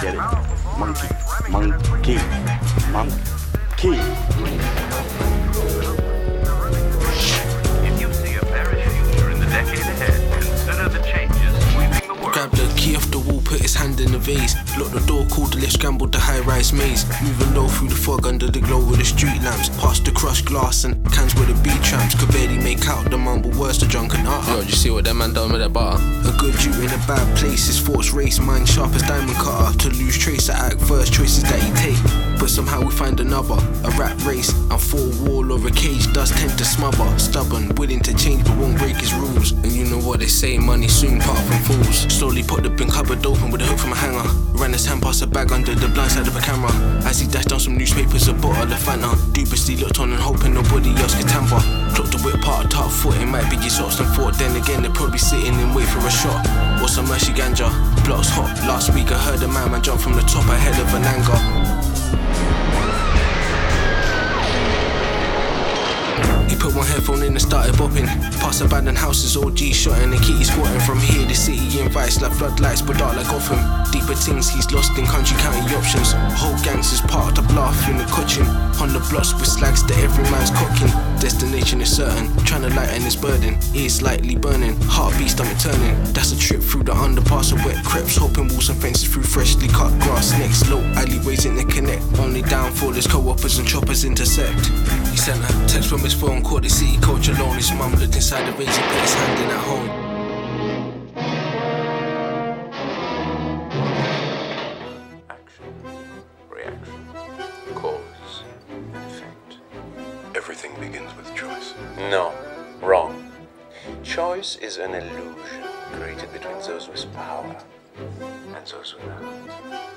Get it? Monkey, monkey, monkey. Put his hand in the vase. Locked the door, called the lift, scrambled the high rise maze. Moving low through the fog under the glow of the street lamps. Past the crushed glass and cans with the beat tramps. Could barely make out the mumble words, the drunken art. Yo, did you see what that man done with that bar? A good Jew in a bad place. His thoughts race, mind sharp as diamond cutter. To lose trace, I act first choices that he take. But somehow we find another. A rat race, and for a wall or a cage does tend to smother. Stubborn, willing to change, but won't break his rules. And you know what they say, money soon part from fools. Slowly put the bin cupboard open with a hook from a hanger. Ran his hand past a bag under the blind side of a camera. As he dashed down some newspapers, a bottle of Fanta. Dubiously looked on and hoping nobody else could tamper. Clocked the whip part, top foot, it might be his shots and thought. Then again, they're probably sitting in wait for a shot. Or some mercy ganja. Blocks hot. Last week I heard a man, man jump from the top ahead of an anger. He put one headphone in and started bopping. Past abandoned houses, OG shot and the kitty squatting. From the invites like floodlights, but dark like Gotham. Deeper things, he's lost in country county options. Whole gangsters parked up bluff in the cotton. On the blocks with slags that every man's cocking. Destination is certain, trying to lighten his burden. Ears lightly burning, heartbeat stomach turning. That's a trip through the underpass of wet creps. Hoping walls and fences through freshly cut grass. Next low alleyways in the connect. Only downfall is co-opers and choppers intersect. He sent a text from his phone, caught the city coach alone. His mum looked inside the razor, put his hand in at home. Everything begins with choice. No, wrong. Choice is an illusion created between those with power and those without.